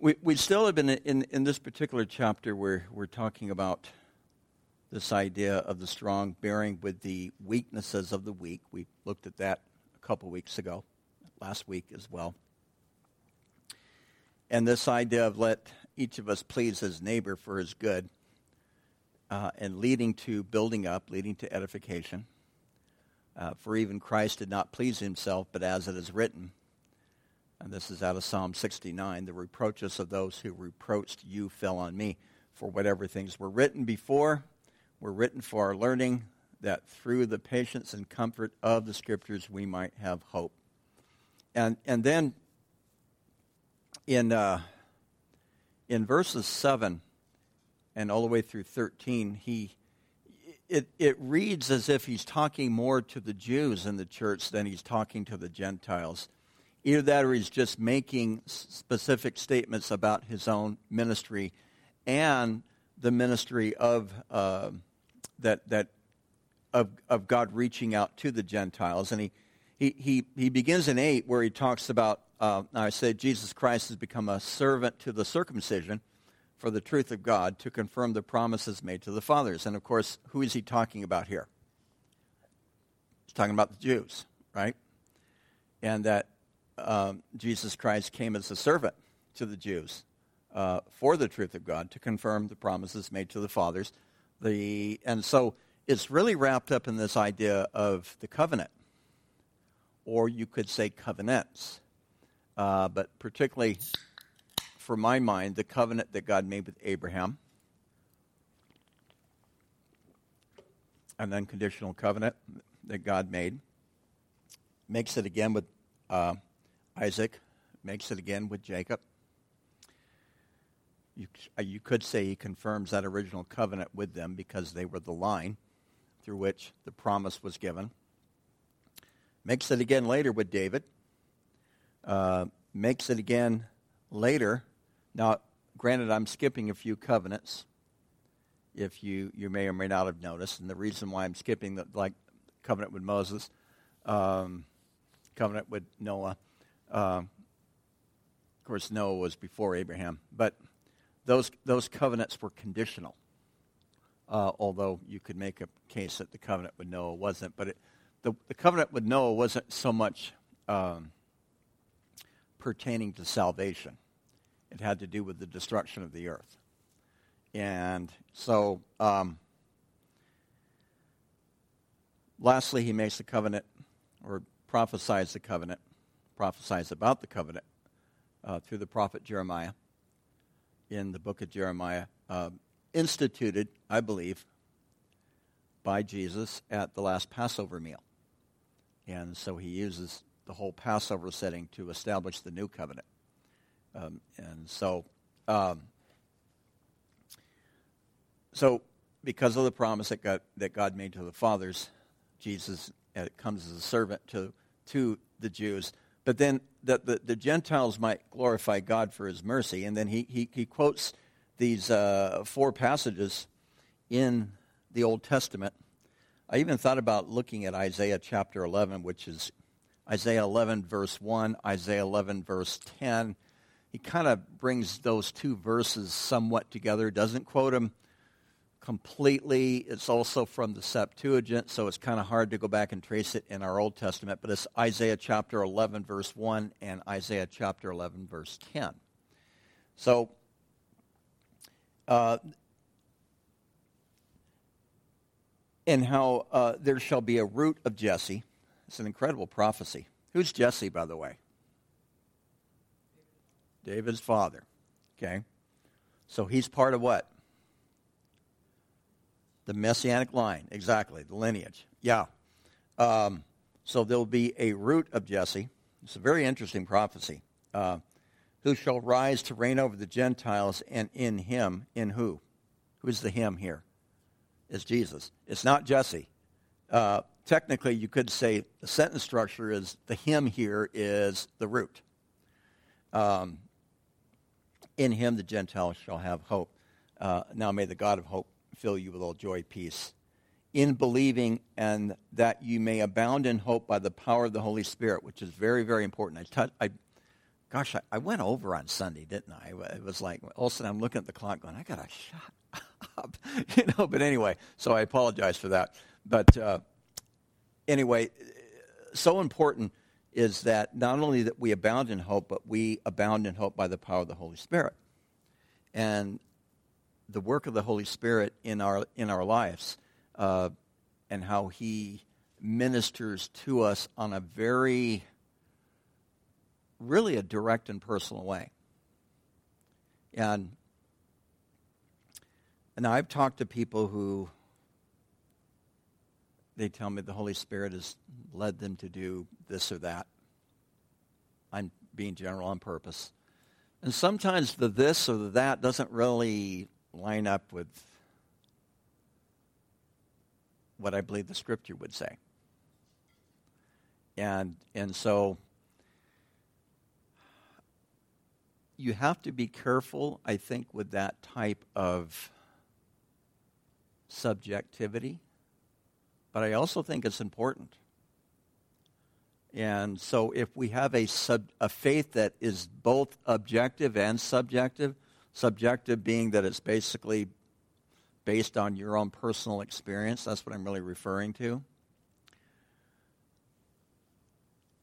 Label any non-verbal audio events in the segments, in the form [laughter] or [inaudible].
we, we still have been in, in this particular chapter where we're talking about this idea of the strong bearing with the weaknesses of the weak. We looked at that a couple weeks ago, last week as well. And this idea of let each of us please his neighbor for his good uh, and leading to building up, leading to edification. Uh, for even Christ did not please himself, but as it is written, and this is out of Psalm 69 the reproaches of those who reproached you fell on me. For whatever things were written before were written for our learning, that through the patience and comfort of the Scriptures we might have hope. And, and then in, uh, in verses 7 and all the way through 13, he, it, it reads as if he's talking more to the Jews in the church than he's talking to the Gentiles. Either that or he's just making specific statements about his own ministry and the ministry of uh, that that of of God reaching out to the Gentiles. And he he he, he begins in eight where he talks about uh, I said Jesus Christ has become a servant to the circumcision for the truth of God to confirm the promises made to the fathers. And of course, who is he talking about here? He's talking about the Jews, right? And that um, Jesus Christ came as a servant to the Jews uh, for the truth of God to confirm the promises made to the fathers. The, and so it's really wrapped up in this idea of the covenant, or you could say covenants. Uh, but particularly, for my mind, the covenant that God made with Abraham, an unconditional covenant that God made, makes it again with uh, Isaac, makes it again with Jacob. You, uh, you could say he confirms that original covenant with them because they were the line through which the promise was given. Makes it again later with David. Uh, makes it again later. Now, granted, I'm skipping a few covenants, if you, you may or may not have noticed. And the reason why I'm skipping the like covenant with Moses, um, covenant with Noah, uh, of course, Noah was before Abraham, but those, those covenants were conditional. Uh, although you could make a case that the covenant with Noah wasn't. But it, the, the covenant with Noah wasn't so much um, pertaining to salvation, it had to do with the destruction of the earth. And so, um, lastly, he makes the covenant or prophesies the covenant prophesies about the covenant uh, through the prophet Jeremiah in the book of Jeremiah, uh, instituted, I believe, by Jesus at the last Passover meal. And so he uses the whole Passover setting to establish the new covenant. Um, and so, um, so because of the promise that God, that God made to the fathers, Jesus uh, comes as a servant to, to the Jews but then that the, the Gentiles might glorify God for his mercy. And then he, he, he quotes these uh, four passages in the Old Testament. I even thought about looking at Isaiah chapter 11, which is Isaiah 11, verse 1, Isaiah 11, verse 10. He kind of brings those two verses somewhat together, doesn't quote them completely. It's also from the Septuagint, so it's kind of hard to go back and trace it in our Old Testament, but it's Isaiah chapter 11, verse 1, and Isaiah chapter 11, verse 10. So, uh, and how uh, there shall be a root of Jesse. It's an incredible prophecy. Who's Jesse, by the way? David's father. Okay? So he's part of what? The messianic line, exactly, the lineage. Yeah. Um, so there'll be a root of Jesse. It's a very interesting prophecy. Uh, who shall rise to reign over the Gentiles, and in him, in who? Who's the him here? Is Jesus. It's not Jesse. Uh, technically, you could say the sentence structure is the him here is the root. Um, in him, the Gentiles shall have hope. Uh, now may the God of hope fill you with all joy, peace, in believing, and that you may abound in hope by the power of the Holy Spirit, which is very, very important. I, I, gosh, I, I, went over on Sunday, didn't I? It was like all of a sudden I'm looking at the clock, going, I gotta shut [laughs] up, you know. But anyway, so I apologize for that. But uh, anyway, so important is that not only that we abound in hope, but we abound in hope by the power of the Holy Spirit, and the work of the Holy Spirit in our in our lives, uh, and how He ministers to us on a very really a direct and personal way. And and I've talked to people who they tell me the Holy Spirit has led them to do this or that. I'm being general on purpose. And sometimes the this or the that doesn't really line up with what I believe the scripture would say. And and so you have to be careful, I think, with that type of subjectivity. But I also think it's important. And so if we have a, sub, a faith that is both objective and subjective, subjective being that it's basically based on your own personal experience, that's what I'm really referring to.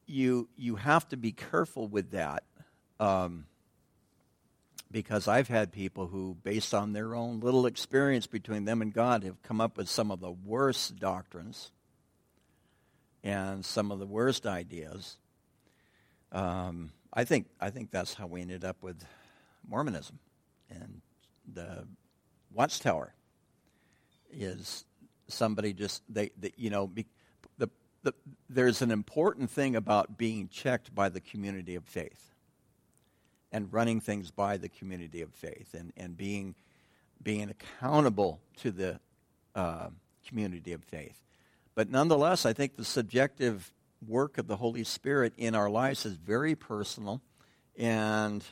You, you have to be careful with that. Um, because I've had people who, based on their own little experience between them and God, have come up with some of the worst doctrines and some of the worst ideas. Um, I think I think that's how we ended up with Mormonism and the Watchtower is somebody just they, they you know be, the, the there's an important thing about being checked by the community of faith and running things by the community of faith and, and being, being accountable to the uh, community of faith. But nonetheless, I think the subjective work of the Holy Spirit in our lives is very personal. And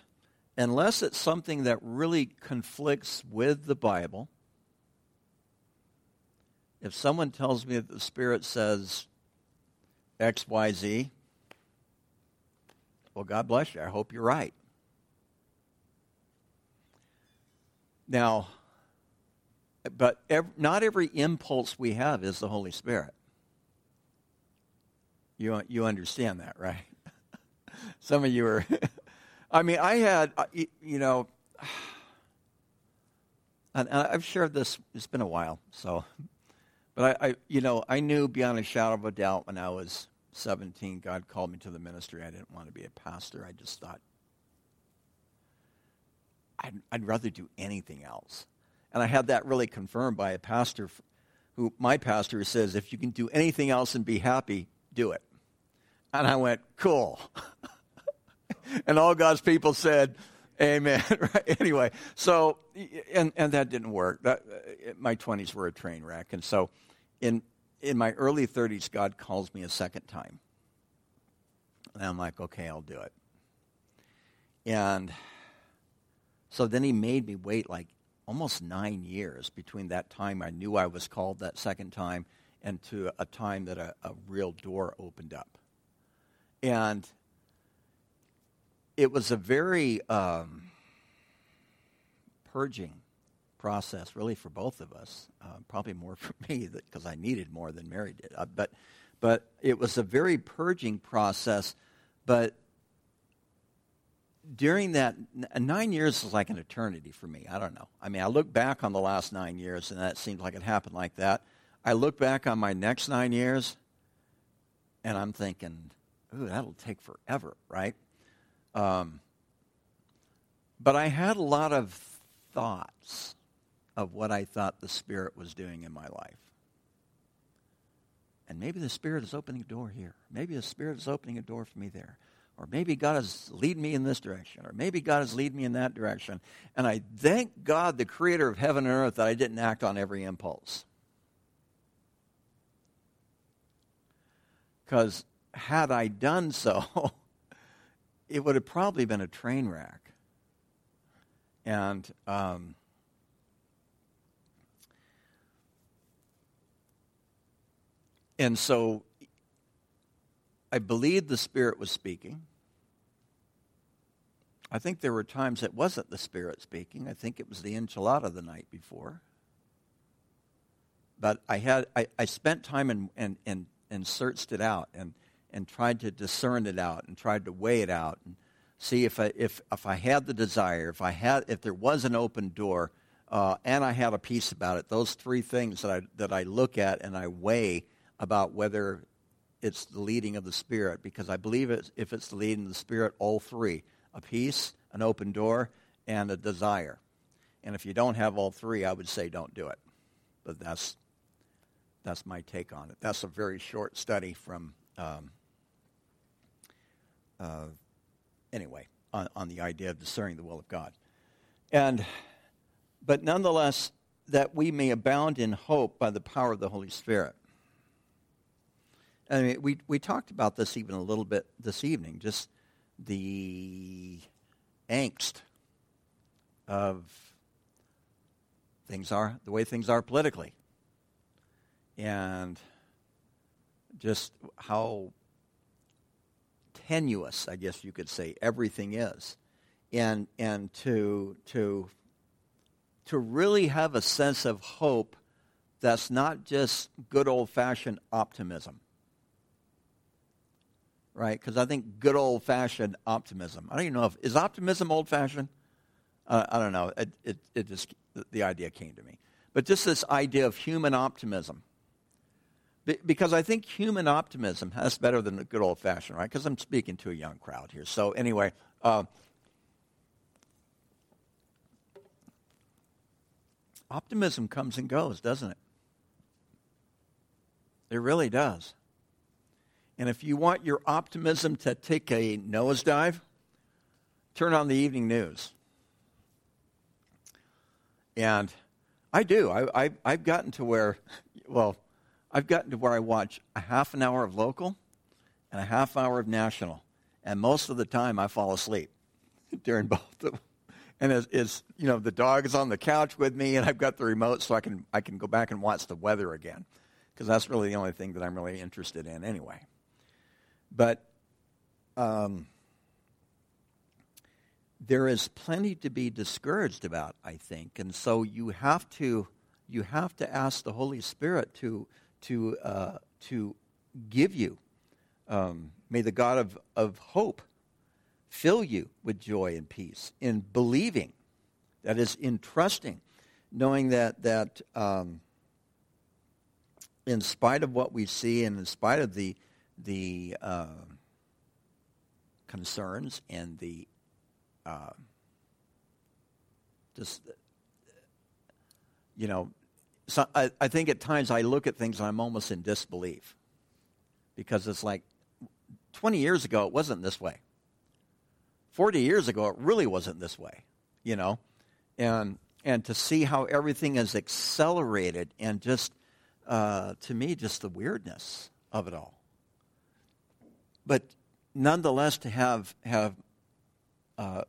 unless it's something that really conflicts with the Bible, if someone tells me that the Spirit says X, Y, Z, well, God bless you. I hope you're right. Now, but not every impulse we have is the Holy Spirit. You, you understand that, right? [laughs] Some of you are. [laughs] I mean, I had, uh, you know, [sighs] and I've shared this, it's been a while, so, but I, I, you know, I knew beyond a shadow of a doubt when I was 17, God called me to the ministry. I didn't want to be a pastor. I just thought, I'd, I'd rather do anything else. And I had that really confirmed by a pastor who, my pastor says, if you can do anything else and be happy, do it. And I went, cool. [laughs] [laughs] and all God's people said, amen. [laughs] right? Anyway, so, and, and that didn't work. That, uh, my 20s were a train wreck. And so in, in my early 30s, God calls me a second time. And I'm like, okay, I'll do it. And so then he made me wait like almost nine years between that time I knew I was called that second time and to a time that a, a real door opened up. And it was a very um, purging process, really, for both of us. Uh, probably more for [laughs] me because I needed more than Mary did. Uh, but, but it was a very purging process. But during that nine years is like an eternity for me. I don't know. I mean, I look back on the last nine years, and that seems like it happened like that. I look back on my next nine years, and I'm thinking, ooh, that'll take forever, right? Um, but I had a lot of thoughts of what I thought the Spirit was doing in my life. And maybe the Spirit is opening a door here. Maybe the Spirit is opening a door for me there. Or maybe God is leading me in this direction. Or maybe God is leading me in that direction. And I thank God, the creator of heaven and earth, that I didn't act on every impulse. Because had I done so, [laughs] it would have probably been a train wreck. And um, and so I believed the Spirit was speaking. I think there were times it wasn't the Spirit speaking. I think it was the enchilada the night before. But I had I, I spent time and, and, and, and searched it out and, and tried to discern it out and tried to weigh it out and see if I, if, if I had the desire, if I had if there was an open door, uh, and I had a peace about it. Those three things that I that I look at and I weigh about whether it's the leading of the Spirit, because I believe it's, if it's the leading of the Spirit, all three a peace, an open door, and a desire. And if you don't have all three, I would say don't do it. But that's, that's my take on it. That's a very short study from, um, uh, anyway, on, on the idea of discerning the will of God. And, but nonetheless, that we may abound in hope by the power of the Holy Spirit. I mean, we, we talked about this even a little bit this evening, just the angst of things are the way things are politically and just how tenuous i guess you could say everything is and and to to to really have a sense of hope that's not just good old fashioned optimism right? Because I think good old fashioned optimism. I don't even know if is optimism old fashioned. Uh, I don't know. It, it, it just the idea came to me, but just this idea of human optimism. Be, because I think human optimism, that's better than the good old fashioned, right? Because I'm speaking to a young crowd here. So anyway. Uh, optimism comes and goes, doesn't it? It really does. And if you want your optimism to take a nosedive, turn on the evening news. And I do. I, I've gotten to where, well, I've gotten to where I watch a half an hour of local and a half hour of national. And most of the time I fall asleep [laughs] during both of them. And it's, it's, you know, the dog is on the couch with me and I've got the remote so I can, I can go back and watch the weather again. Because that's really the only thing that I'm really interested in anyway. But um, there is plenty to be discouraged about, I think, and so you have to you have to ask the Holy Spirit to to uh, to give you. Um, may the God of, of hope fill you with joy and peace in believing, that is, in trusting, knowing that that um, in spite of what we see and in spite of the the uh, concerns and the uh, just you know so I, I think at times I look at things and I'm almost in disbelief. Because it's like 20 years ago it wasn't this way. 40 years ago it really wasn't this way you know? And and to see how everything is accelerated and just uh, to me just the weirdness of it all. But nonetheless, to have, have uh,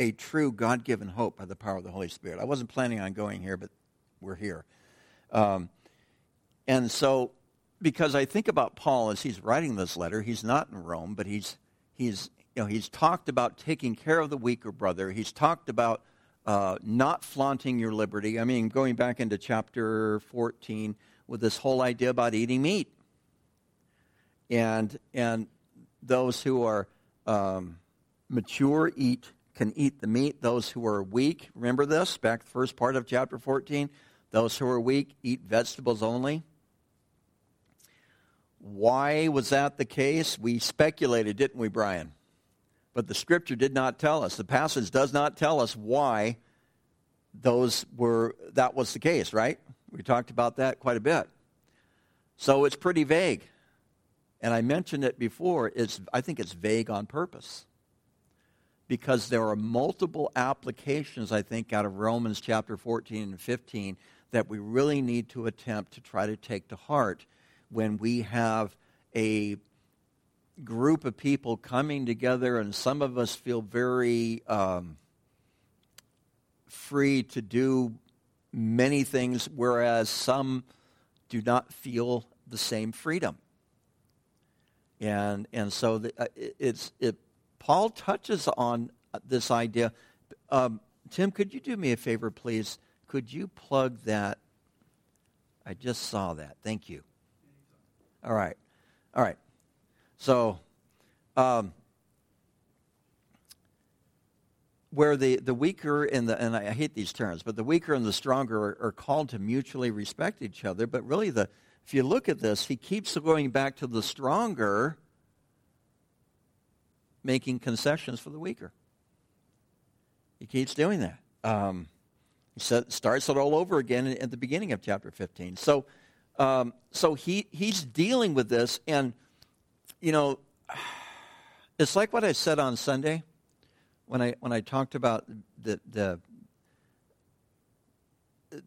a true God given hope by the power of the Holy Spirit. I wasn't planning on going here, but we're here. Um, and so, because I think about Paul as he's writing this letter, he's not in Rome, but he's, he's, you know, he's talked about taking care of the weaker brother. He's talked about uh, not flaunting your liberty. I mean, going back into chapter 14 with this whole idea about eating meat and and those who are um, mature eat can eat the meat. Those who are weak, remember this back the first part of chapter 14. Those who are weak eat vegetables only. Why was that the case? We speculated, didn't we, Brian? But the scripture did not tell us. The passage does not tell us why those were that was the case, right? We talked about that quite a bit. So it's pretty vague and I mentioned it before, it's, I think it's vague on purpose. Because there are multiple applications, I think, out of Romans chapter 14 and 15 that we really need to attempt to try to take to heart when we have a group of people coming together, and some of us feel very um, free to do many things, whereas some do not feel the same freedom and and so the, uh, it's it Paul touches on this idea. Um, Tim, could you do me a favor, please? Could you plug that? I just saw that. Thank you. All right. All right. So, um, where the, the weaker and the, and I hate these terms, but the weaker and the stronger are, are called to mutually respect each other. But really, the, if you look at this, he keeps going back to the stronger making concessions for the weaker. He keeps doing that. Um, he starts it all over again at the beginning of chapter 15. So, um, so he, he's dealing with this, and, you know, it's like what I said on Sunday when I, when I talked about the, the,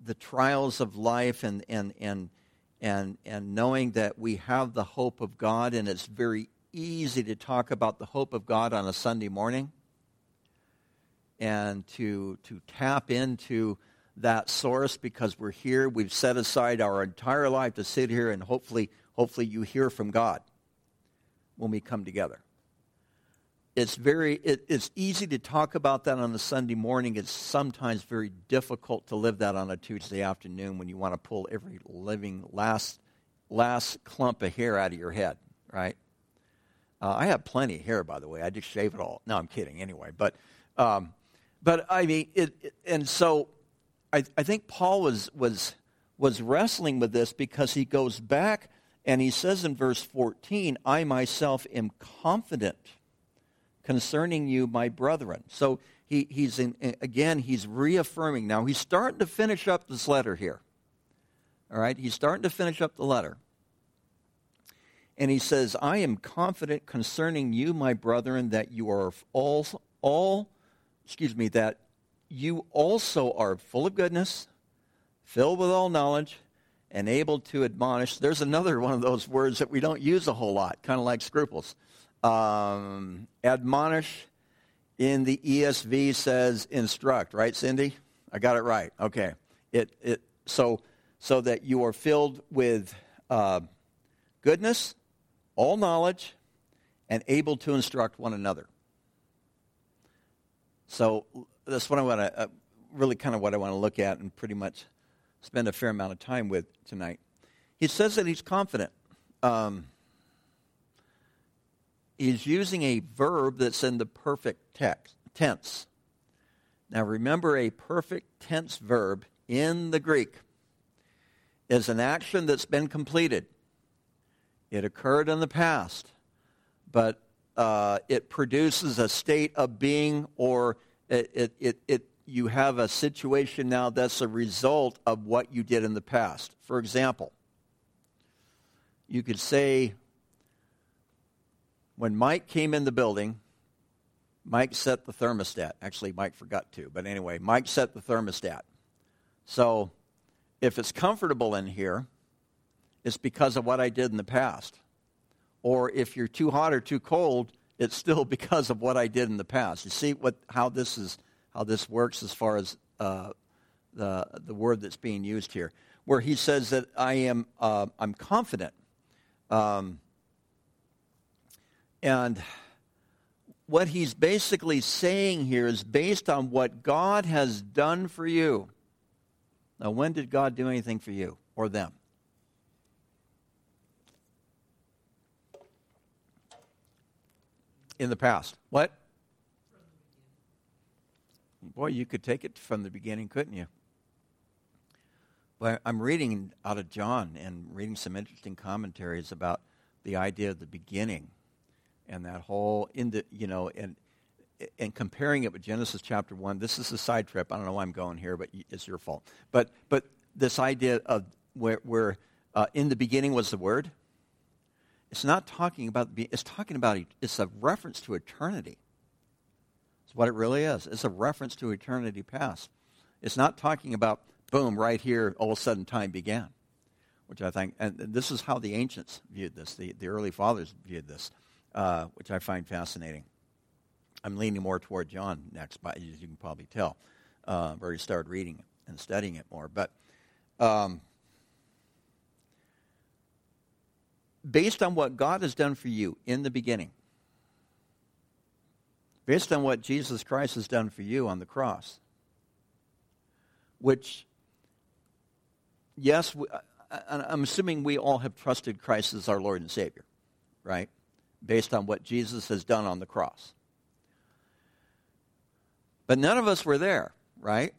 the trials of life and, and, and, and, and knowing that we have the hope of God, and it's very easy to talk about the hope of God on a Sunday morning and to, to tap into that source because we're here. We've set aside our entire life to sit here and hopefully, hopefully you hear from God when we come together. It's very it, it's easy to talk about that on a Sunday morning. It's sometimes very difficult to live that on a Tuesday afternoon when you want to pull every living last last clump of hair out of your head, right? Uh, I have plenty of hair, by the way. I just shave it all. No, I'm kidding. Anyway, but um, but I mean, it, it, and so I, I think Paul was was was wrestling with this because he goes back and he says in verse 14, "I myself am confident concerning you, my brethren." So he, he's in, again he's reaffirming. Now he's starting to finish up this letter here. All right, he's starting to finish up the letter. And he says, I am confident concerning you, my brethren, that you are all, all, excuse me, that you also are full of goodness, filled with all knowledge, and able to admonish. There's another one of those words that we don't use a whole lot, kind of like scruples. Um, admonish in the ESV says instruct, right, Cindy? I got it right. Okay. It, it, so, so that you are filled with uh, goodness, all knowledge, and able to instruct one another. So that's what I want to, uh, really kind of what I want to look at and pretty much spend a fair amount of time with tonight. He says that he's confident. Um, he's using a verb that's in the perfect text, tense. Now remember, a perfect tense verb in the Greek is an action that's been completed. It occurred in the past, but uh, it produces a state of being or it, it, it, it, you have a situation now that's a result of what you did in the past. For example, you could say, when Mike came in the building, Mike set the thermostat. Actually, Mike forgot to, but anyway, Mike set the thermostat. So if it's comfortable in here, it's because of what I did in the past. Or if you're too hot or too cold, it's still [laughs] because of what I did in the past. You see what how this is how this works as far as uh, the the word that's being used here, where he says that I am uh, I'm confident, um, and what he's basically saying here is based on what God has done for you. Now, when did God do anything for you or them? In the past. What? Boy, you could take it from the beginning, couldn't you? Well, I'm reading out of John and reading some interesting commentaries about the idea of the beginning and that whole in the you know and and comparing it with Genesis chapter one. This is a side trip. I don't know why I'm going here, but it's your fault. But but this idea of where where uh, in the beginning was the Word, it's not talking about, it's talking about, it's a reference to eternity. It's what it really is. It's a reference to eternity past. It's not talking about, boom, right here, all of a sudden time began, which I think, and this is how the ancients viewed this, the, the early fathers viewed this, uh, which I find fascinating. I'm leaning more toward John next, but as you can probably tell. Uh, I've already started reading and studying it more. But um, based on what God has done for you in the beginning. based on what Jesus Christ has done for you on the cross. Which, yes, I'm assuming we all have trusted Christ as our Lord and Savior, right? Based on what Jesus has done on the cross. But none of us were there, right?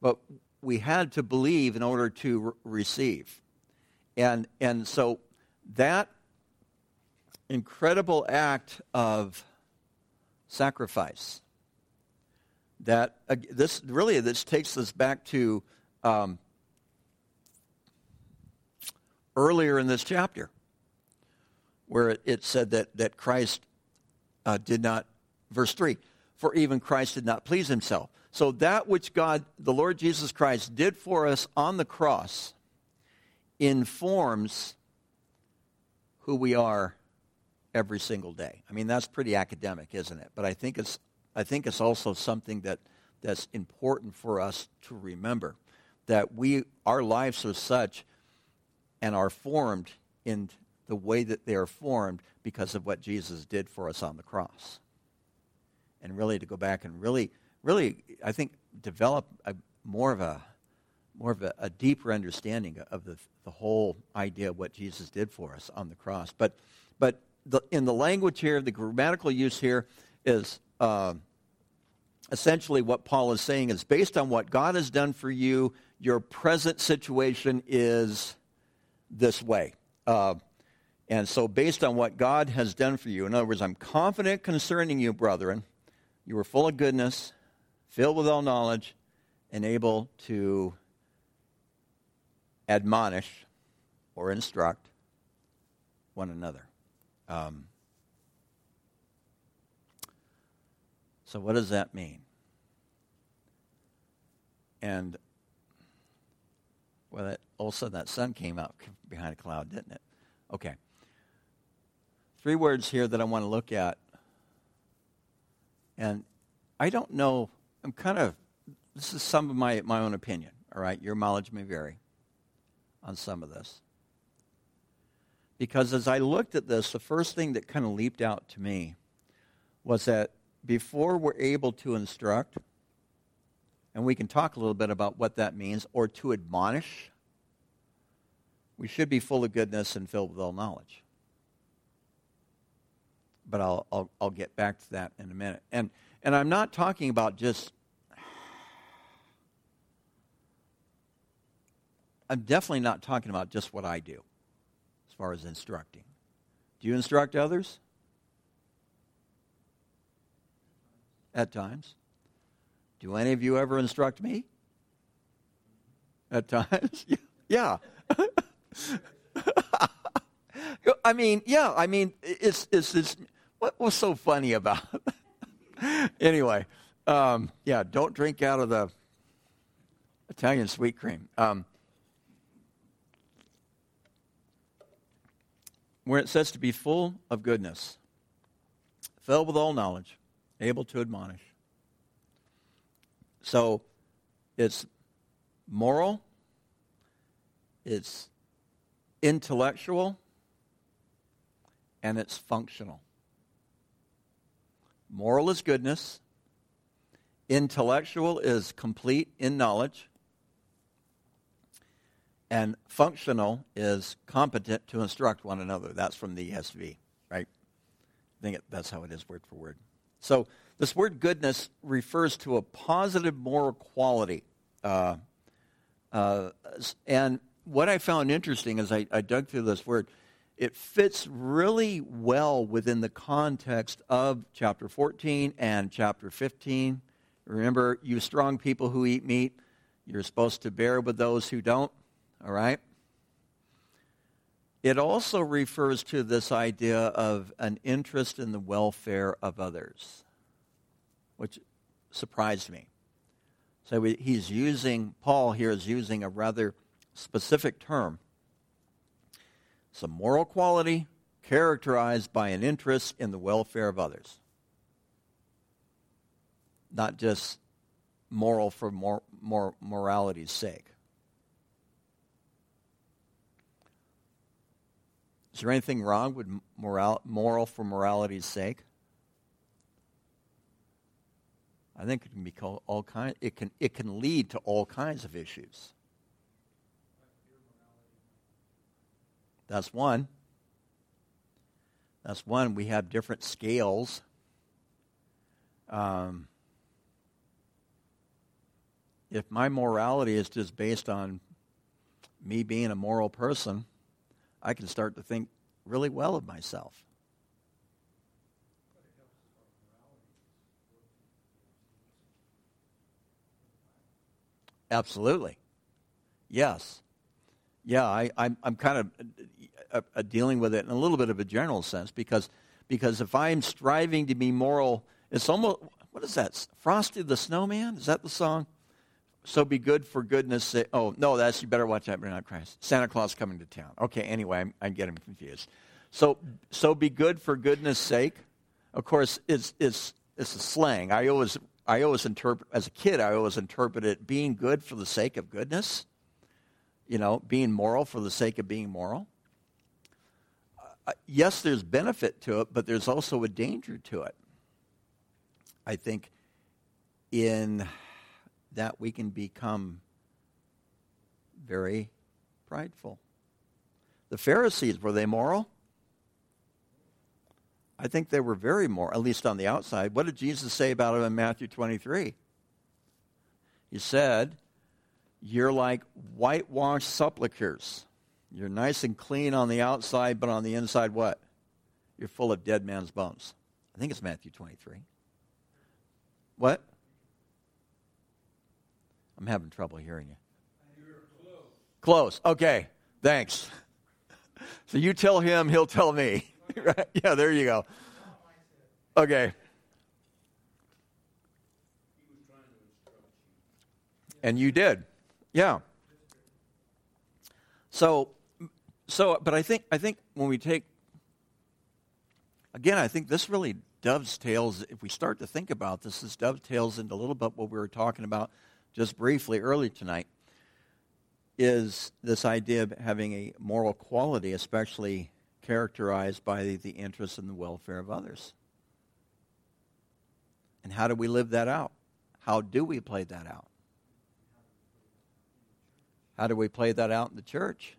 But we had to believe in order to re- receive. And, and so that incredible act of sacrifice that uh, this really this takes us back to um, earlier in this chapter where it, it said that, that christ uh, did not verse 3 for even christ did not please himself. So that which god the lord jesus christ did for us on the cross informs who we are every single day. I mean, that's pretty academic, isn't it? But I think it's, I think it's also something that, that's important for us to remember that we, our lives are such and are formed in the way that they are formed because of what Jesus did for us on the cross. And really to go back and really, really, I think, develop a, more of a more of a, a, deeper understanding of the, the whole idea of what Jesus did for us on the cross. But, but the, in the language here, the grammatical use here is uh, essentially what Paul is saying is based on what God has done for you, your present situation is this way. Uh, and so, based on what God has done for you, in other words, I'm confident concerning you, brethren, you are full of goodness, filled with all knowledge, and able to admonish or instruct one another. Um, so, what does that mean? And, well, that, all of a sudden that sun came out behind a cloud, didn't it? Okay. Three words here that I want to look at. And I don't know, I'm kind of, this is some of my, my own opinion, all right? Your mileage may vary on some of this. Because as I looked at this, the first thing that kind of leaped out to me was that before we're able to instruct, and we can talk a little bit about what that means, or to admonish, we should be full of goodness and filled with all knowledge. But I'll, I'll, I'll get back to that in a minute. And, and I'm not talking about just I'm definitely not talking about just what I do as far as instructing. Do you instruct others? At times. Do any of you ever instruct me? At times? [laughs] yeah. [laughs] I mean, yeah, I mean, it's, it's, it's what was so funny about [laughs] anyway, um, yeah, don't drink out of the Italian sweet cream. Um, where it says to be full of goodness, filled with all knowledge, able to admonish. So it's moral, it's intellectual, and it's functional. Moral is goodness, intellectual is complete in knowledge, and functional is competent to instruct one another. That's from the ESV, right? I think it, that's how it is word for word. So this word goodness refers to a positive moral quality. Uh, uh, and what I found interesting as I, I dug through this word, it fits really well within the context of chapter 14 and chapter 15. Remember, you strong people who eat meat, you're supposed to bear with those who don't all right? It also refers to this idea of an interest in the welfare of others, which surprised me. So he's using, Paul here is using a rather specific term. It's a moral quality characterized by an interest in the welfare of others. Not just moral for more, more morality's sake. Is there anything wrong with moral, moral for morality's sake? I think it can be called all kind. It can it can lead to all kinds of issues. That's one. That's one. We have different scales. Um, if my morality is just based on me being a moral person, I can start to think really well of myself. Absolutely. Yes. Yeah, I, I'm, I'm kind of uh, uh, dealing with it in a little bit of a general sense because, because if I'm striving to be moral, it's almost, what is that? Frosty the Snowman? Is that the song? So be good for goodness sake. Oh, no, that's, you better watch out, but not Christ. Santa Claus coming to town. Okay, anyway, I'm, I'm getting confused. So, so be good for goodness sake. Of course, it's, it's, it's a slang. I always, I always interpret, as a kid, I always interpreted it being good for the sake of goodness. You know, being moral for the sake of being moral. Uh, yes, there's benefit to it, but there's also a danger to it. I think in that we can become very prideful. The Pharisees, were they moral? I think they were very moral, at least on the outside. What did Jesus say about them in Matthew 23? He said, You're like whitewashed sepulchres. You're nice and clean on the outside, but on the inside, what? You're full of dead man's bones. I think it's Matthew 23. What? I'm having trouble hearing you. Close. Okay. Thanks. [laughs] So you tell him, he'll tell me. [laughs] right? Yeah, there you go. Okay. And you did. Yeah. So so but I think I think when we take again, I think this really dovetails if we start to think about this, this dovetails into a little bit what we were talking about just briefly early tonight is this idea of having a moral quality, especially characterized by the, the interests and the welfare of others. And how do we live that out? How do we play that out? How do we play that out in the church?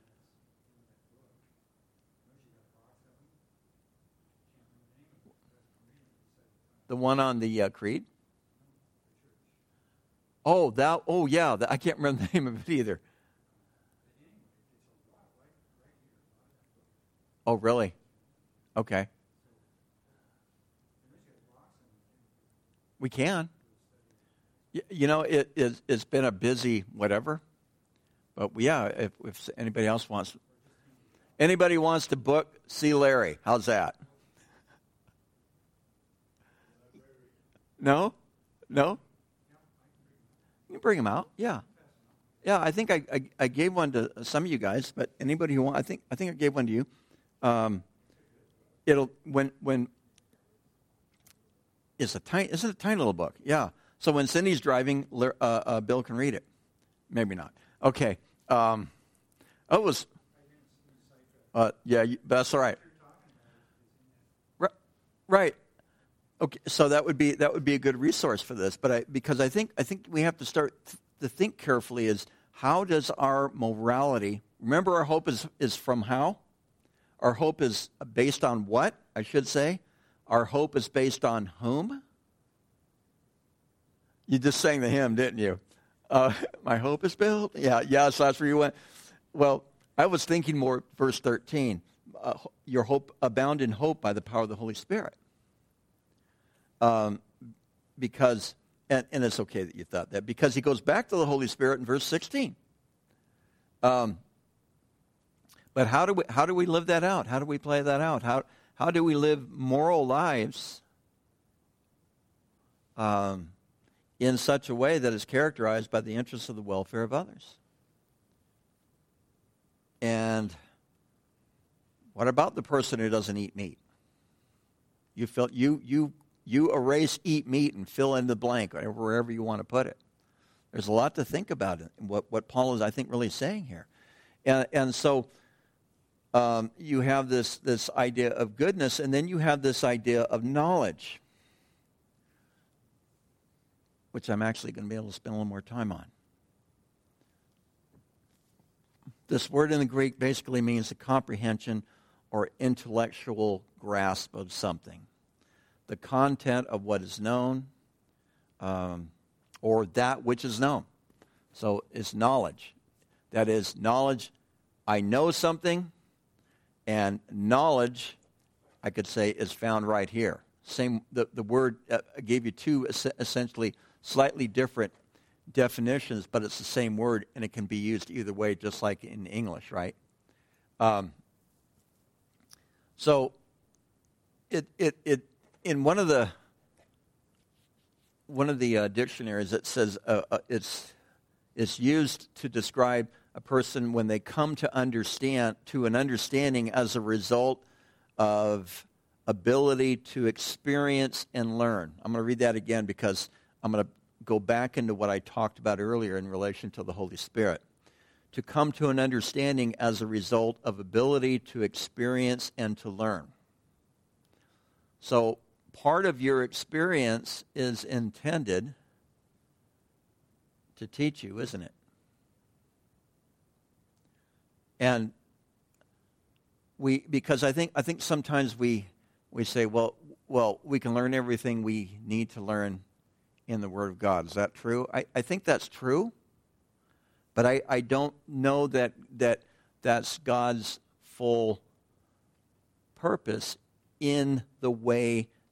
The one on the uh, creed? Oh, that. Oh, yeah. I can't remember the [laughs] name of it either. Oh, really? Okay. We can. You know, it, it, has been a busy whatever. But yeah, if, if anybody else wants, anybody wants to book, see Larry. How's that? No? No? Bring them out. Yeah. Yeah, I think I, I, I, gave one to some of you guys, but anybody who want, I think I think I gave one to you. Um, it'll when when it's a tiny it's a tiny little book. Yeah. So when Cindy's driving, uh, uh, Bill can read it. Maybe not. Okay. Um, oh, it was. Uh, yeah, that's all right. Right. Okay, so that would be that would be a good resource for this. But I, because I think I think we have to start th- to think carefully is how does our morality? Remember, our hope is is from how? Our hope is based on what? I should say, our hope is based on whom? You just sang the hymn, didn't you? Uh, [laughs] my hope is built. Yeah, yeah. So that's where you went. Well, I was thinking more verse thirteen. Uh, your hope abound in hope by the power of the Holy Spirit um, because, and, and, it's okay that you thought that, because he goes back to the Holy Spirit in verse 16. Um, but how do we how do we live that out? How do we play that out? How how do we live moral lives um, in such a way that is characterized by the interests of the welfare of others? And what about the person who doesn't eat meat? You feel you you you erase eat meat and fill in the blank, or wherever you want to put it. There's a lot to think about what, what Paul is, I think, really saying here. And, and so um, you have this, this idea of goodness, and then you have this idea of knowledge. which I'm actually going to be able to spend a little more time on. This word in the Greek basically means the comprehension or intellectual grasp of something, the content of what is known, um, or that which is known. So it's knowledge. That is, knowledge, I know something, and knowledge, I could say, is found right here. Same, the, the word uh, gave you two essentially slightly different definitions, but it's the same word, and it can be used either way, just like in English, right? Um, so, it, it, it, in one of the one of the uh, dictionaries, it says uh, uh, it's it's used to describe a person when they come to understand to an understanding as a result of ability to experience and learn. I'm going to read that again because I'm going to go back into what I talked about earlier in relation to the Holy Spirit. To come to an understanding as a result of ability to experience and to learn. So, part of your experience is intended to teach you, isn't it? And we because I think I think sometimes we we say, well, well, we can learn everything we need to learn in the Word of God. Is that true? I, I think that's true, but I, I don't know that, that that's God's full purpose in the way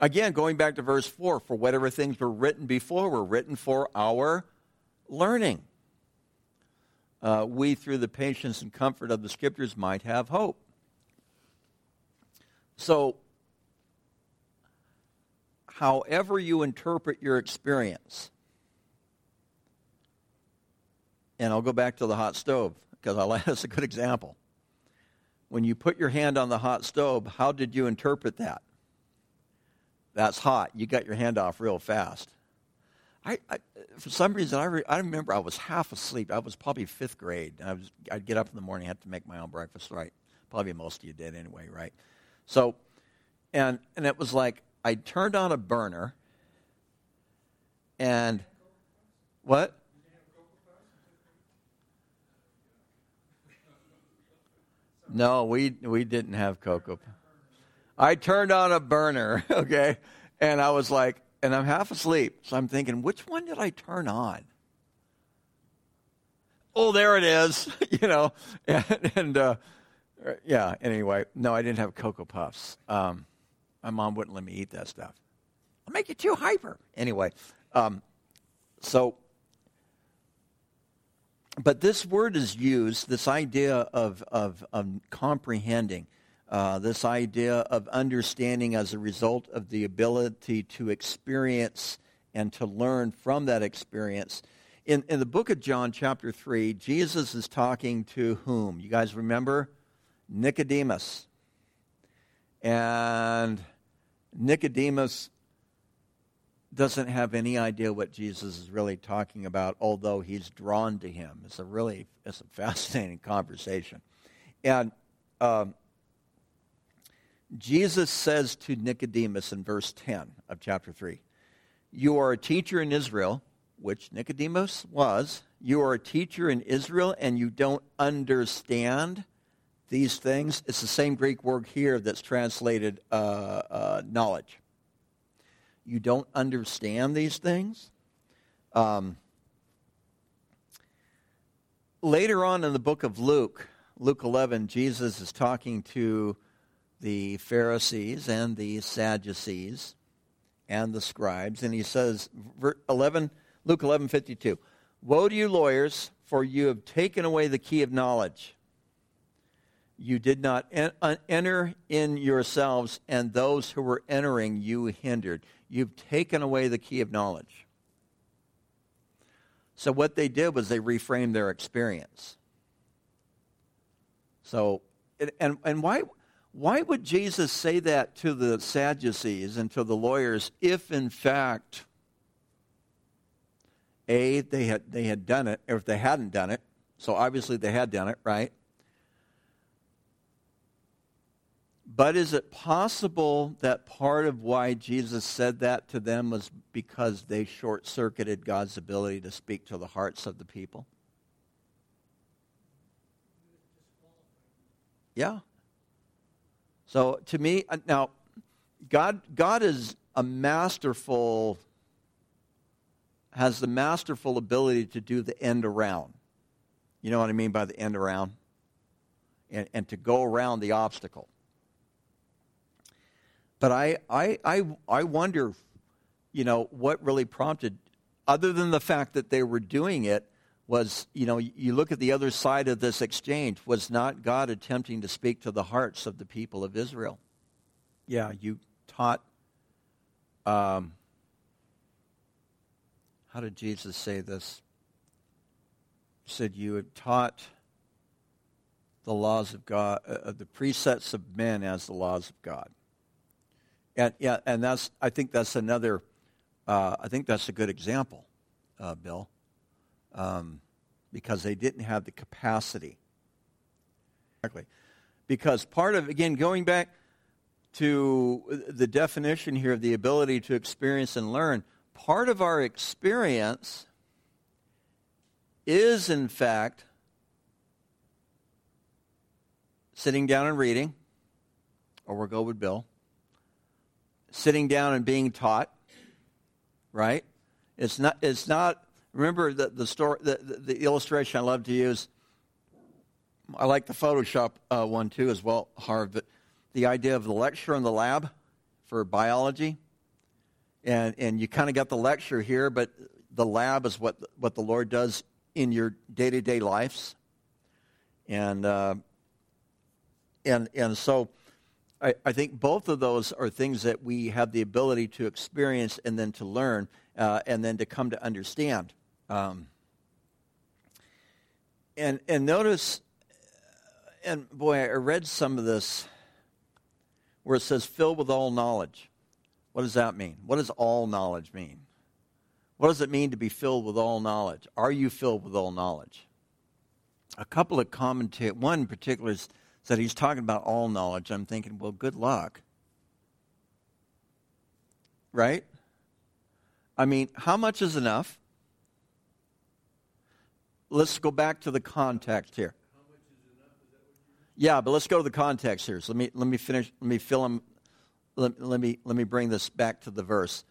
again, going back to verse 4 for whatever things were written before were written for our learning. Uh, we, through the patience and comfort of the scriptures, might have hope. So, however you interpret your experience, and I'll go back to the hot stove because I [laughs] that's a good example. When you put your hand on the hot stove, how did you interpret that? That's hot. You got your hand off real fast. I, I for some reason, I, re, I remember I was half asleep. I was probably fifth grade. I was, I'd get up in the morning, have to make my own breakfast, right? Probably most of you did anyway, right? So, and and it was like I turned on a burner, and what? No, we we didn't have cocoa. I turned on a burner, [laughs] okay, and I was like, and I'm half asleep, so I'm thinking, which one did I turn on? Oh, there it is, [laughs] you know, and, [laughs] and uh, yeah. Anyway, no, I didn't have cocoa puffs. Um, my mom wouldn't let me eat that stuff. I'll make you too hyper. Anyway, um, so but this word is used, this idea of, of, of comprehending, uh, this idea of understanding as a result of the ability to experience and to learn from that experience. In, in the book of John, chapter 3, Jesus is talking to whom? You guys remember? Nicodemus. And Nicodemus doesn't have any idea what Jesus is really talking about, although he's drawn to him. It's a really it's a fascinating [laughs] conversation. And um, Jesus says to Nicodemus in verse 10 of chapter 3, You are a teacher in Israel, which Nicodemus was. You are a teacher in Israel and you don't understand these things. It's the same Greek word here that's translated uh, uh, knowledge you don't understand these things. Um, later on in the book of Luke, Luke 11, Jesus is talking to the Pharisees and the Sadducees and the scribes, and he says, 11, Luke 11, 52, Woe to you, lawyers, for you have taken away the key of knowledge. You did not en- uh, enter in yourselves, and those who were entering you hindered. You've taken away the key of knowledge. So, what they did was they reframed their experience. So, and, and why, why would Jesus say that to the Sadducees and to the lawyers if, in fact, A, they had, they had done it, or if they hadn't done it? So obviously they had done it, right? But is it possible that part of why Jesus said that to them was because they short circuited God's ability to speak to the hearts of the people? Yeah. So to me, uh, now, God, God is a masterful, has the masterful ability to do the end around. You know what I mean by the end around? And, and to go around the obstacle. But I, I, I, I wonder, you know, what really prompted, other than the fact that they were doing it, was, you know, you look at the other side of this exchange, was not God attempting to speak to the hearts of the people of Israel? Yeah, you taught, um, how did Jesus say this? He said, You had taught the laws of God, uh, the precepts of men as the laws of God. And yeah, and that's I think that's another. Uh, I think that's a good example, uh, Bill, um, because they didn't have the capacity. Exactly, because part of again going back to the definition here of the ability to experience and learn. Part of our experience is, in fact, sitting down and reading, or we'll go with Bill sitting down and being taught, right? It's not, it's not remember the, the, story, the, the, the illustration I love to use. I like the Photoshop uh, one too as well, Harv, but the idea of the lecture in the lab for biology. And, and you kind of got the lecture here, but the lab is what, what the Lord does in your day to day lives. And, uh, and, and so I, I, think both of those are things that we have the ability to experience and then to learn uh, and then to come to understand. Um, and, and notice, and boy, I read some of this where it says filled with all knowledge. What does that mean? What does all knowledge mean? What does it mean to be filled with all knowledge? Are you filled with all knowledge? A couple of commentators, one in particular said he's talking about all knowledge. I'm thinking, well, good luck. Right? I mean, how much is enough? Let's go back to the context here. Yeah, but let's go to the context here. So let me let me finish. Let me fill them. Let, let me let me bring this back to the verse.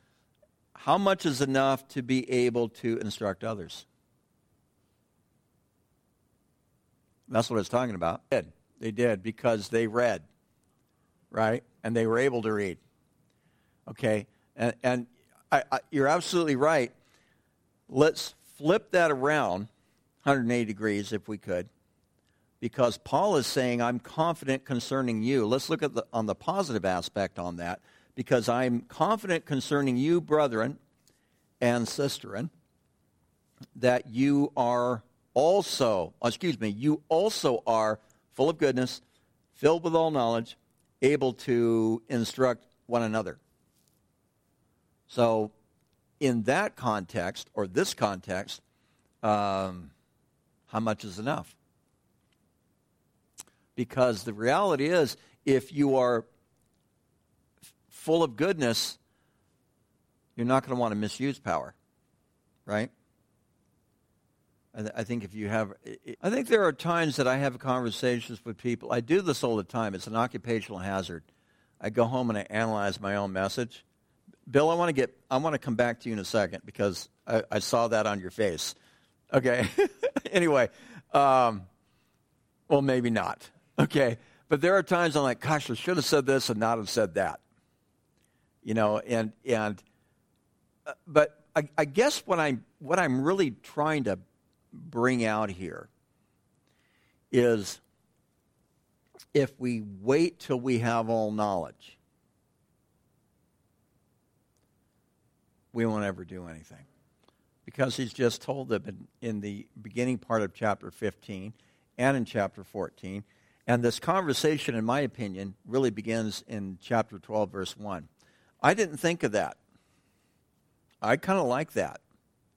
How much is enough to be able to instruct others? That's what it's talking about. Ed. They did because they read, right? And they were able to read. Okay? And, and I, I, you're absolutely right. Let's flip that around 180 degrees if we could. Because Paul is saying, I'm confident concerning you. Let's look at the, on the positive aspect on that. Because I'm confident concerning you, brethren and sisterin, that you are also, excuse me, you also are full of goodness, filled with all knowledge, able to instruct one another. So, in that context, or this context, um, how much is enough? Because the reality is, if you are full of goodness, you're not going to want to misuse power, right? I think if you have, I think there are times that I have conversations with people. I do this all the time. It's an occupational hazard. I go home and I analyze my own message. Bill, I want to get, I want to come back to you in a second because I, I saw that on your face. Okay. [laughs] anyway, um, well, maybe not. Okay. But there are times I'm like, gosh, I should have said this and not have said that. You know, and, and, uh, but I, I guess what I'm, what I'm really trying to bring out here is if we wait till we have all knowledge, we won't ever do anything. Because he's just told them in, in the beginning part of chapter 15 and in chapter 14 And this conversation, in my opinion, really begins in chapter 12, verse 1. I didn't think of that. I kind of like that,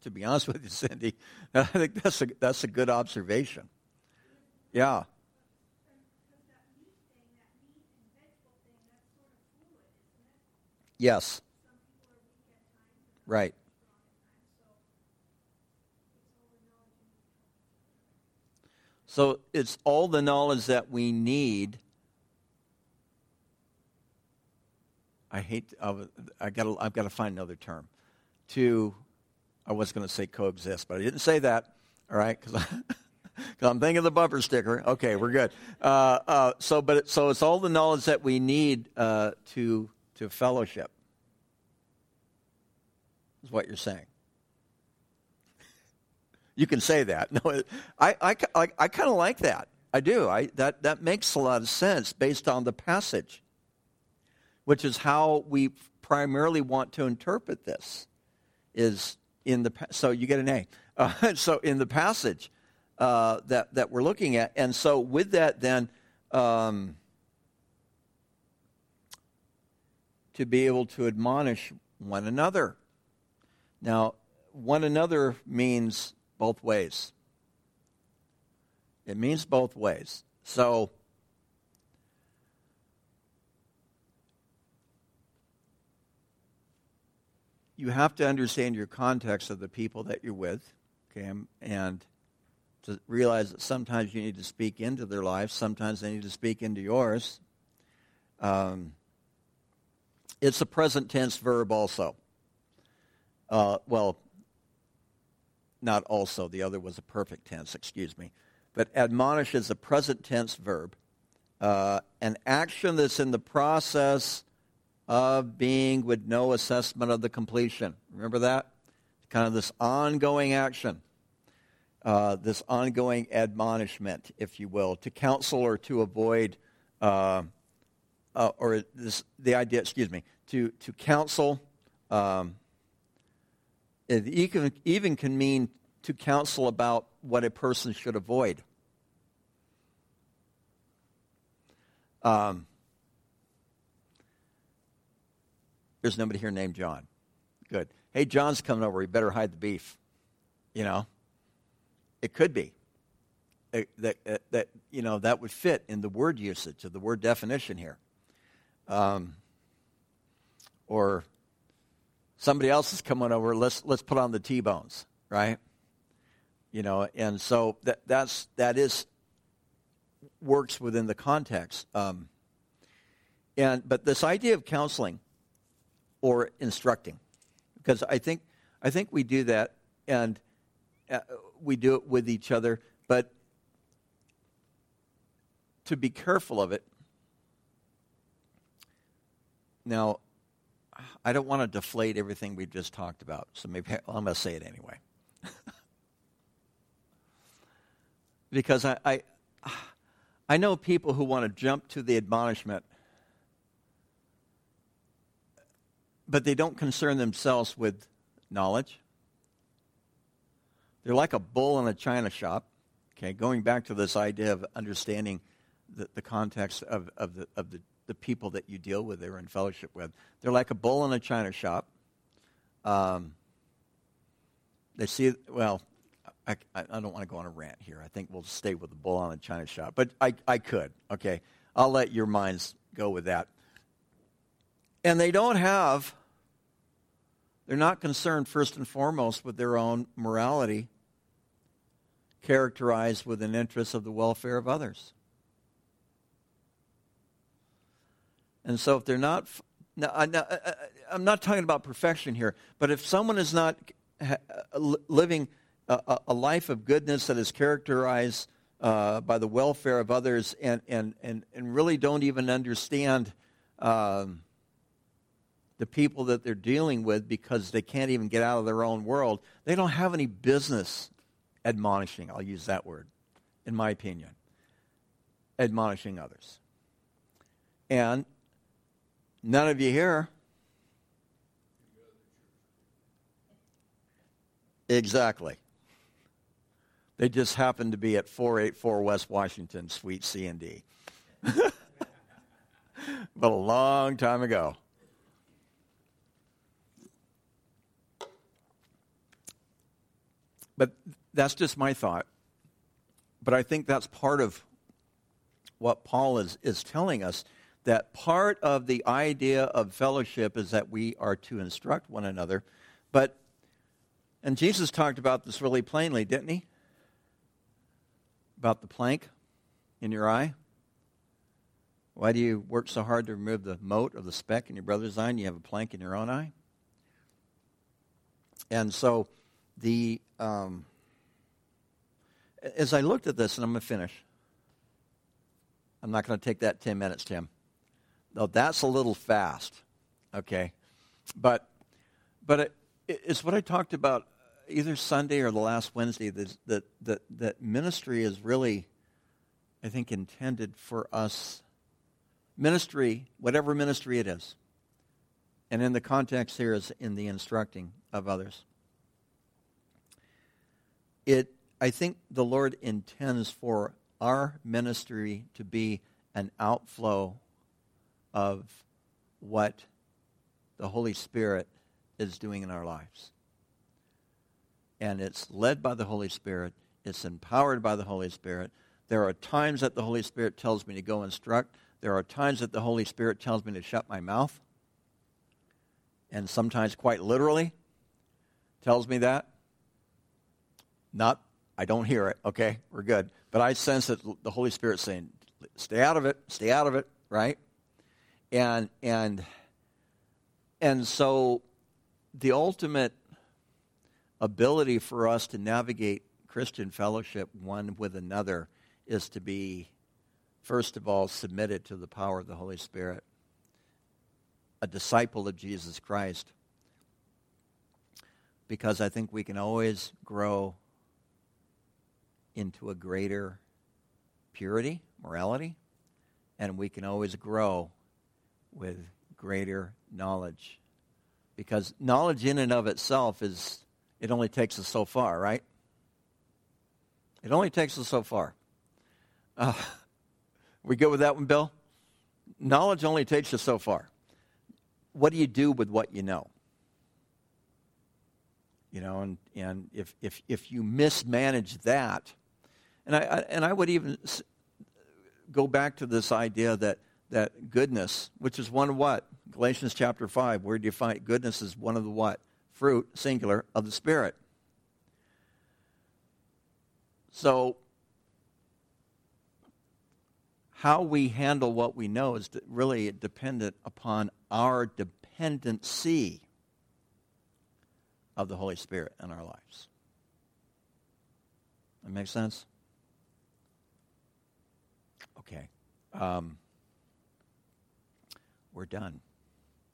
to be honest [laughs] with you, Cindy. [laughs] I think that's a, that's a good observation. Yeah. Yes. Right. So it's all the knowledge that we need. I hate. I got. I've got to find another term. To, I was going to say coexist, but I didn't say that. All right, because [laughs] I'm thinking of the bumper sticker. Okay, we're good. Uh, uh, so, but it, so it's all the knowledge that we need uh, to to fellowship. Is what you're saying. You can say that. [laughs] No, I, I, I, I kind of like that. I do. I, that, that makes a lot of sense based on the passage, which is how we primarily want to interpret this. Is in the so you get an A. [laughs] Uh, so in the passage uh, that that we're looking at, and so with that, then um, to be able to admonish one another. Now, one another means both ways. It means both ways. So, you have to understand your context of the people that you're with, okay, and to realize that sometimes you need to speak into their lives, sometimes they need to speak into yours. Um, it's a present tense verb also. Uh, well, not also, the other was a perfect tense, excuse me. But admonish is a present tense verb, uh, an action that's in the process of being with no assessment of the completion. Remember that? Kind of this ongoing action, uh, this ongoing admonishment, if you will, to counsel or to avoid, uh, uh or this, the idea, excuse me, to, to counsel. Um, it even, even can mean to counsel about what a person should avoid. Um, there's nobody here named John. Good. Hey, John's coming over. You better hide the beef. You know, it could be that, that, that you know that would fit in the word usage of the word definition here. Um, or somebody else is coming over. Let's let's put on the T-bones, right? You know, and so that that's that is works within the context. Um, and but this idea of counseling or instructing, because I think I think we do that, and uh, we do it with each other, but to be careful of it. Now, I don't want to deflate everything we've just talked about, so maybe well, [laughs] I'm going to say it anyway. [laughs] because I, I, I know people who want to jump to the admonishment, but they don't concern themselves with knowledge. They're like a bull in a china shop. Okay, going back to this idea of understanding the, the context of, of, the, of the the people that you deal with, they're in fellowship with. They're like a bull in a china shop. Um, they see, well, I, I, don't want to go on a rant here. I think we'll stay with the bull on the china shop. But I, I could, okay? I'll let your minds go with that. And they don't have, they're not concerned first and foremost with their own morality, characterized with an interest of the welfare of others. And so if they're not, now, I'm not talking about perfection here, but if someone is not living a, a life of goodness that is characterized uh, by the welfare of others and, and, and, and really don't even understand um, the people that they're dealing with because they can't even get out of their own world, they don't have any business admonishing. I'll use that word, in my opinion. Admonishing others. And None of you here. Exactly. They just happened to be at 484 West Washington, Suite C and D. [laughs] but a long time ago. But that's just my thought. But I think that's part of what Paul is, is telling us that part of the idea of fellowship is that we are to instruct one another. But, and Jesus talked about this really plainly, didn't he? About the plank in your eye. Why do you work so hard to remove the mote or the speck in your brother's eye and you have a plank in your own eye? And so the um, as I looked at this, and I'm going to finish. I'm not going to take that 10 minutes, Tim. Though that's a little fast, okay? But, but it, it's what I talked about either Sunday or the last Wednesday that, that, that, that ministry is really, I think, intended for us. Ministry, whatever ministry it is, and in the context here is in the instructing of others. It, I think the Lord intends for our ministry to be an outflow of what the Holy Spirit is doing in our lives. And it's led by the Holy Spirit, it's empowered by the Holy Spirit. There are times that the Holy Spirit tells me to go instruct, there are times that the Holy Spirit tells me to shut my mouth, and sometimes quite literally tells me that. Not, I don't hear it, okay? We're good. But I sense that the Holy Spirit saying, stay out of it, stay out of it, right? And and and so the ultimate ability for us to navigate Christian fellowship one with another is to be first of all submitted to the power of the Holy Spirit, a disciple of Jesus Christ. Because I think we can always grow into a greater purity, morality, and we can always grow with greater knowledge. Because knowledge in and of itself is, it only takes us so far, right? It only takes us so far. Uh, [laughs] we good with that one, Bill? Knowledge only takes you so far. What do you do with what you know? You know, and, and if, if, if you mismanage that, and I, I, and I would even go back to this idea that, that goodness, which is one of what? Galatians chapter 5, where do you find goodness is one of the what? Fruit, singular, of the Spirit. So, how we handle what we know is really dependent upon our dependency of the Holy Spirit in our lives. That makes sense? Okay. Um, we're done.